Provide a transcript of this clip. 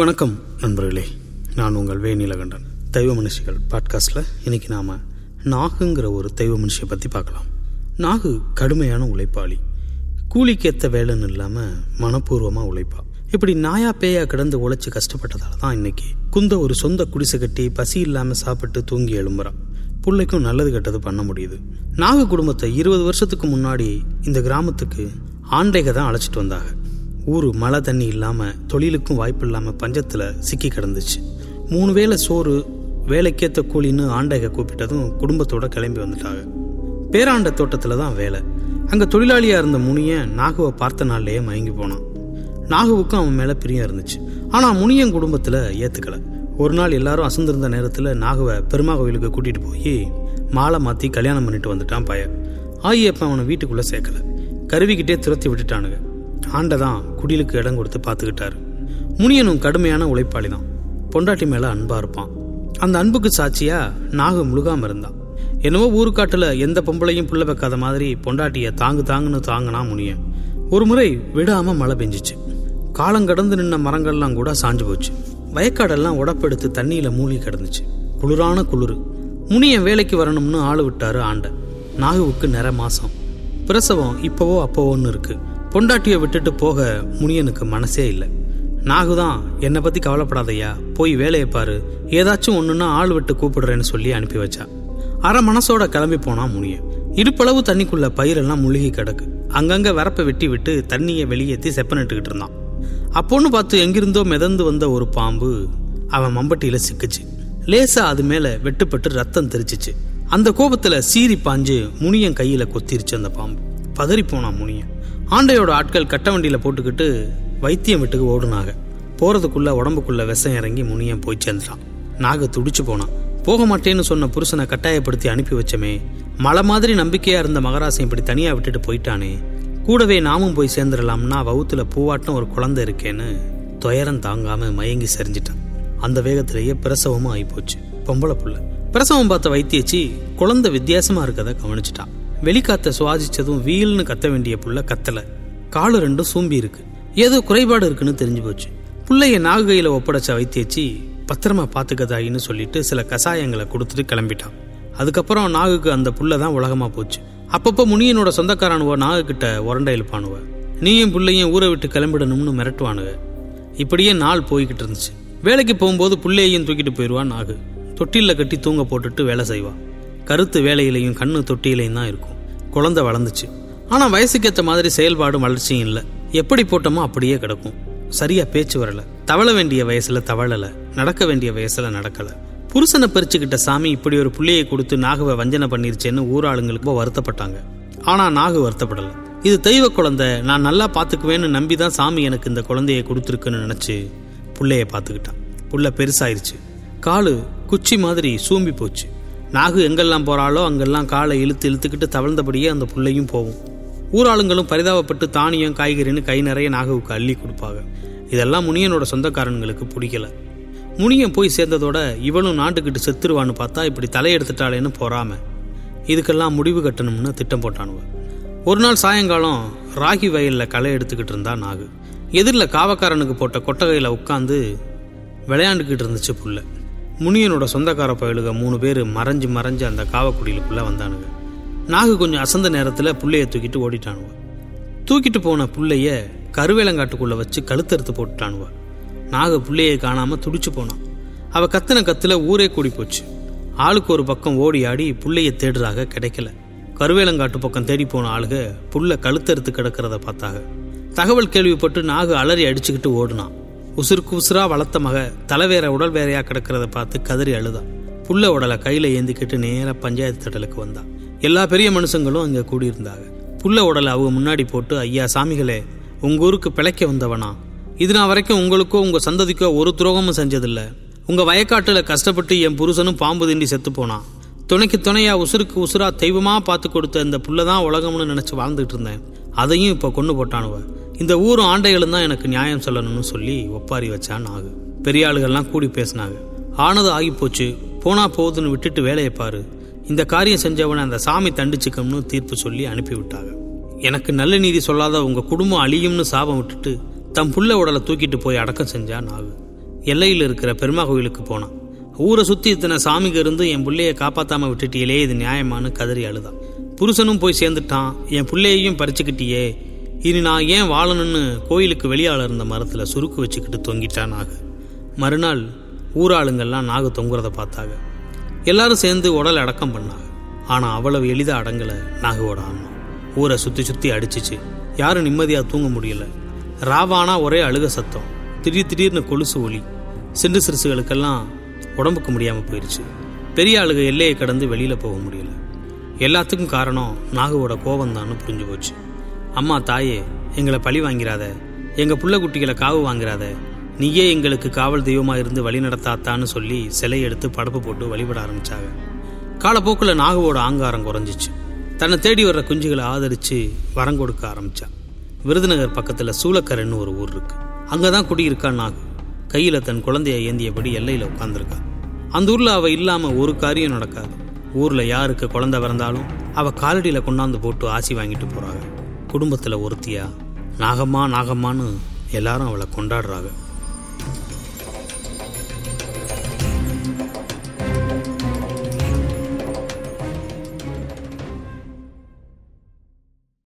வணக்கம் நண்பர்களே. நான் உங்கள் வே. நீலகண்டன். தெய்வ மனுஷிகள் பாட்காஸ்டில் இன்னைக்கு நாம் நாகுங்கிற ஒரு தெய்வ மனுஷியை பற்றி பார்க்கலாம். நாகு கடுமையான உழைப்பாளி. கூலிக்கேற்ற வேலைன்னு இல்லாமல் மனப்பூர்வமாக உழைப்பா. இப்படி நாயா பேயா கிடந்து உழைச்சி கஷ்டப்பட்டதால தான் இன்னைக்கு குந்த ஒரு சொந்த குடிசை கட்டி பசி இல்லாமல் சாப்பிட்டு தூங்கி எழும்புறான் பிள்ளைக்கும் நல்லது கெட்டது பண்ண முடியுது. நாக குடும்பத்தை இருபது வருஷத்துக்கு முன்னாடி இந்த கிராமத்துக்கு ஆண்டைக தான் அழைச்சிட்டு வந்தாங்க. ஊர் மழை தண்ணி இல்லாமல் தொழிலுக்கும் வாய்ப்பு இல்லாமல் பஞ்சத்தில் சிக்கி கிடந்துச்சு. மூணு வேளை சோறு வேலைக்கேற்ற கூலின்னு ஆண்டைக கூப்பிட்டதும் குடும்பத்தோட கிளம்பி வந்துட்டாங்க. பேராண்ட தோட்டத்தில் தான் வேலை. அங்கே தொழிலாளியாக இருந்த முனியன் நாகுவை பார்த்த நாள்லேயே மயங்கி போனான். நாகுவுக்கும் அவன் மேலே பிரியம் இருந்துச்சு. ஆனால் முனியன் குடும்பத்தில் ஏற்றுக்கல ஒரு நாள் எல்லாரும் அசந்திருந்த நேரத்தில் நாகுவை பெருமா கோயிலுக்கு கூட்டிகிட்டு போய் மாலை மாற்றி கல்யாணம் பண்ணிட்டு வந்துட்டான் பையன். ஆயியப்பன் அவனை வீட்டுக்குள்ளே சேர்க்கல. கருவிக்கிட்டே துரத்தி விட்டுட்டானுங்க. ஆண்டை தான் குடிலுக்கு இடம் கொடுத்து பார்த்துக்கிட்டாரு. முனியனும் கடுமையான உழைப்பாளி தான் பொண்டாட்டி மேலே அன்பாக இருப்பான். அந்த அன்புக்கு சாட்சியாக நாகு முழுகாமல் இருந்தான். என்னவோ ஊருக்காட்டில் எந்த பொம்பளையும் புள்ள வைக்காத மாதிரி பொண்டாட்டியை தாங்கு தாங்குன்னு தாங்கினா முனியன். ஒரு முறை விடாமல் மழை பெஞ்சிச்சு. காலம் கடந்து நின்ன மரங்கள்லாம் கூட சாஞ்சு போச்சு. வயக்காடெல்லாம் உடப்பெடுத்து தண்ணியில் மூழ்கி கிடந்துச்சு. குளிரான குளிர். முனியன் வேலைக்கு வரணும்னு ஆள் விட்டாரு ஆண்டை. நாகுவுக்கு நிற மாசம். பிரசவம் இப்போவோ அப்போவோன்னு இருக்குது பொண்டாட்டிய விட்டுட்டு போக முனியனுக்கு மனசே இல்லை. நாகுதான் என்னை பத்தி கவலைப்படாதையா? போய் வேலையை பாரு. ஏதாச்சும் ஒண்ணுன்னா ஆள் விட்டு கூப்பிடுறேன்னு சொல்லி அனுப்பி வச்சா. அரை மனசோட கிளம்பி போனா முனியன். இடுப்பளவு தண்ணிக்குள்ள பயிரெல்லாம் முழுகி கிடக்கு. அங்கங்க வரப்பை வெட்டி விட்டு தண்ணியை வெளியேற்றி செப்பனிட்டுக்கிட்டு இருந்தான். அப்போன்னு பார்த்து எங்கிருந்தோ மிதந்து வந்த ஒரு பாம்பு அவன் மம்பட்டியில சிக்குச்சு. லேசா அது மேல வெட்டுப்பட்டு ரத்தம் தெரிச்சிச்சு. அந்த கோபத்துல சீறி பாஞ்சு முனியன் கையில கொத்திருச்சு அந்த பாம்பு. பதறி போனான் முனியன். ஆண்டையோட ஆட்கள் கட்ட வண்டியில் போட்டுக்கிட்டு வைத்தியம் வீட்டுக்கு ஓடுனாங்க போறதுக்குள்ள உடம்புக்குள்ள விஷம் இறங்கி முனியன் போய் சேர்ந்துட்டான். நாகு துடிச்சு போனான். போக மாட்டேன்னு சொன்ன புருஷனை கட்டாயப்படுத்தி அனுப்பி வச்சமே மலை மாதிரி நம்பிக்கையா இருந்த மகராசன் இப்படி தனியா விட்டுட்டு போயிட்டானே. கூடவே நாமும் போய் சேர்ந்துடலாம்னா வவுத்துல பூவாட்டம் ஒரு குழந்தை இருக்கேன்னு துயரம் தாங்காம மயங்கி செறிஞ்சிட்டான். அந்த வேகத்திலேயே பிரசவமும் ஆகிப்போச்சு பொம்பளை புள்ள. பிரசவம் பார்த்த வைத்தியச்சி குழந்தை வித்தியாசமா இருக்கதை கவனிச்சிட்டான் வெளிக்காத்த சுவாசிச்சதும் வீல்னு கத்த வேண்டிய புள்ள கத்தல. காலு ரெண்டும் சூம்பி இருக்கு. ஏதோ குறைபாடு இருக்குன்னு தெரிஞ்சு போச்சு. புள்ளைய நாகையில ஒப்படைச்ச வைத்தியச்சி பத்திரமா பாத்துக்கதாயின்னு சொல்லிட்டு சில கசாயங்களை கொடுத்துட்டு கிளம்பிட்டான். அதுக்கப்புறம் நாகுக்கு அந்த புள்ள தான் உலகமா போச்சு. அப்பப்போ முனியனோட சொந்தக்காரனுவ நாகு கிட்ட உரண்டை இழுப்பானுவ. நீயும் புள்ளையும் ஊரை விட்டு கிளம்பிடணும்னு மிரட்டுவானுவ. இப்படியே நாள் போய்கிட்டு இருந்துச்சு. வேலைக்கு போகும்போது புள்ளையையும் தூக்கிட்டு போயிடுவான் நாகு. தொட்டில கட்டி தூங்க போட்டுட்டு வேலை செய்வான். கருத்து வேலையிலையும் கண்ணு தொட்டியிலையும் தான் இருக்கும். குழந்தை வளர்ந்துச்சு. ஆனா வயசுக்கேற்ற மாதிரி செயல்பாடும் வளர்ச்சியும் இல்லை. எப்படி போட்டோமோ அப்படியே கிடக்கும். சரியா பேச்சு வரல. தவள வேண்டிய வயசுல தவழல நடக்க வேண்டிய வயசுல நடக்கல. புருஷனை பறிச்சுக்கிட்ட சாமி இப்படி ஒரு புள்ளையை கொடுத்து நாகுவை வஞ்சனை பண்ணிருச்சேன்னு ஊராளுங்களுக்கு வருத்தப்பட்டாங்க. ஆனா நாகு வருத்தப்படல. இது தெய்வ குழந்தை. நான் நல்லா பாத்துக்குவேன்னு நம்பி தான் சாமி எனக்கு இந்த குழந்தையை கொடுத்துருக்குன்னு நினைச்சு புள்ளைய பாத்துக்கிட்டான். புள்ள பெருசாயிருச்சு. காலு குச்சி மாதிரி சூம்பி போச்சு. நாகு எங்கெல்லாம் போறாளோ அங்கெல்லாம் காலை இழுத்து இழுத்துக்கிட்டு தவழ்ந்தபடியே அந்த புள்ளையும் போகும் ஊராளுங்களும் பரிதாபப்பட்டு தானியம் காய்கறின்னு கை நிறைய நாகுவுக்கு அள்ளி கொடுப்பாங்க இதெல்லாம் முனியனோட சொந்தக்காரன்களுக்கு பிடிக்கல. முனியன் போய் சேர்ந்ததோட இவளும் நாட்டுக்கிட்டு செத்துருவான்னு பார்த்தா இப்படி தலையெடுத்துட்டாளேன்னு போறாம. இதுக்கெல்லாம் முடிவு கட்டணும்னு திட்டம் போட்டானுவ. ஒரு நாள் சாயங்காலம் ராகி வயலில் களை எடுத்துக்கிட்டு இருந்தா நாகு. எதிரில் காவக்காரனுக்கு போட்ட கொட்டகையில் உட்காந்து விளையாண்டுக்கிட்டு இருந்துச்சு புள்ள முனியனோட சொந்தக்கார பயலுக மூணு பேர் மறைஞ்சு மறைஞ்சு அந்த காவக்குடியிலுக்குள்ள வந்தானுங்க. நாகு கொஞ்சம் அசந்த நேரத்தில் புள்ளைய தூக்கிட்டு ஓடிட்டானுவ தூக்கிட்டு போன புள்ளைய கருவேலங்காட்டுக்குள்ள வச்சு கழுத்தறுத்து போட்டுட்டானுவ நாகு புள்ளையை காணாம துடிச்சு போனான். அவ கத்தின கத்துல ஊரே கூடி போச்சு. ஆளுக்கு ஒரு பக்கம் ஓடி ஆடி புள்ளைய தேடுறாக கிடைக்கல. கருவேலங்காட்டு பக்கம் தேடி போன ஆளுக புள்ள கழுத்தறுத்து கிடக்கிறத பார்த்தாங்க தகவல் கேள்விப்பட்டு நாகு அலறி அடிச்சுக்கிட்டு ஓடுனான். உசுருக்கு உசுரா வளர்த்த மக தலை வேற உடல் வேறையா கிடக்கிறத பார்த்து கதறி அழுதான் புள்ள உடலை கையில ஏந்திக்கிட்டு நேராக பஞ்சாயத்து தட்டலுக்கு வந்தான் எல்லா பெரிய மனுஷங்களும் அங்க கூடியிருந்தாங்க. புள்ள உடலை அவங்க முன்னாடி போட்டு ஐயா சாமிகளே உங்க ஊருக்கு பிழைக்க வந்தவனா? இது நான் வரைக்கும் உங்களுக்கோ உங்க சந்ததிக்கோ ஒரு துரோகமும் செஞ்சதில்ல. உங்க வயக்காட்டுல கஷ்டப்பட்டு என் புருஷனும் பாம்பு திண்டி செத்து போனான் துணைக்கு துணையா உசுருக்கு உசுரா தெய்வமா பார்த்து கொடுத்த இந்த புள்ளதான் உலகம்னு நினைச்சு வாழ்ந்துட்டு இருந்தேன். அதையும் இப்ப கொண்டு போட்டானுவ. இந்த ஊரும் ஆண்டைகளும் தான் எனக்கு நியாயம் சொல்லணும்னு சொல்லி ஒப்பாரி வச்சான் ஆகு பெரிய ஆளுகள்லாம் கூடி பேசினாங்க. ஆனது ஆகி போச்சு போனா போகுதுன்னு விட்டுட்டு வேலையை பாரு. இந்த காரியம் செஞ்சவனை அந்த சாமி தண்டிச்சுக்கம்னு தீர்ப்பு சொல்லி அனுப்பிவிட்டாங்க. எனக்கு நல்ல நீதி சொல்லாத உங்க குடும்பம் அழியும்னு சாபம் விட்டுட்டு தம் புள்ள உடலை தூக்கிட்டு போய் அடக்கம் செஞ்சா நாகு. எல்லையில் இருக்கிற பெருமா கோயிலுக்கு போனான். ஊரை சுற்றி இத்தனை சாமிக்கு இருந்து என் பிள்ளைய காப்பாத்தாம விட்டுட்டியலே இது நியாயமானு கதறி அழுதான். புருஷனும் போய் சேர்ந்துட்டான். என் பிள்ளையையும் பறிச்சுக்கிட்டியே. இனி நான் ஏன் வாழணும்னு கோயிலுக்கு வெளியால இருந்த மரத்தில் சுருக்கு வச்சுக்கிட்டு தொங்கிட்டான் நாகு. மறுநாள் ஊராளுங்கள்லாம் நாகு தொங்குறத பார்த்தாங்க எல்லாரும் சேர்ந்து உடல் அடக்கம் பண்ணாங்க. ஆனால் அவ்வளவு எளிதாக அடங்கலை நாகுவோட ஆன்மா ஊரை சுற்றி சுற்றி அடிச்சிச்சு. யாரும் நிம்மதியாக தூங்க முடியல. ராவானா ஒரே அழுக சத்தம். திடீர் திடீர்னு கொலுசு ஒளி சிண்டு சிறுசுகளுக்கெல்லாம் உடம்புக்கு முடியாமல் போயிடுச்சு பெரிய ஆளுக எல்லையை கடந்து வெளியில் போக முடியல. எல்லாத்துக்கும் காரணம் நாகுவோட கோபம்தான்னு புரிஞ்சு போச்சு. அம்மா தாயே எங்களை பழி வாங்கிறாத. எங்கள் புள்ள குட்டிகளை காவு வாங்கிறாத. நீயே எங்களுக்கு காவல் தெய்வமா இருந்து வழி நடத்தாத்தான்னு சொல்லி சிலை எடுத்து படப்பு போட்டு வழிபட ஆரம்பிச்சாங்க. காலப்போக்கில் நாகுவோட ஆங்காரம் குறைஞ்சிச்சு. தன்னை தேடி வர்ற குஞ்சுகளை ஆதரிச்சு வரம் கொடுக்க ஆரம்பிச்சா. விருதுநகர் பக்கத்தில் சூளக்கரைன்னு ஒரு ஊர் இருக்கு. அங்கே தான் குடியிருக்கா நாகு. கையில் தன் குழந்தைய ஏந்தியபடி எல்லையில் உட்காந்துருக்கா அந்த ஊரில் அவள் இல்லாமல் ஒரு காரியம் நடக்காது. ஊரில் யாருக்கு குழந்தை பிறந்தாலும் அவள் காலடியில் கொண்டாந்து போட்டு ஆசி வாங்கிட்டு போகிறாங்க குடும்பத்தில் ஒருத்தியா? நாகம்மா நாகம்மான்னு எல்லாரும் அவளை கொண்டாடுறாங்க.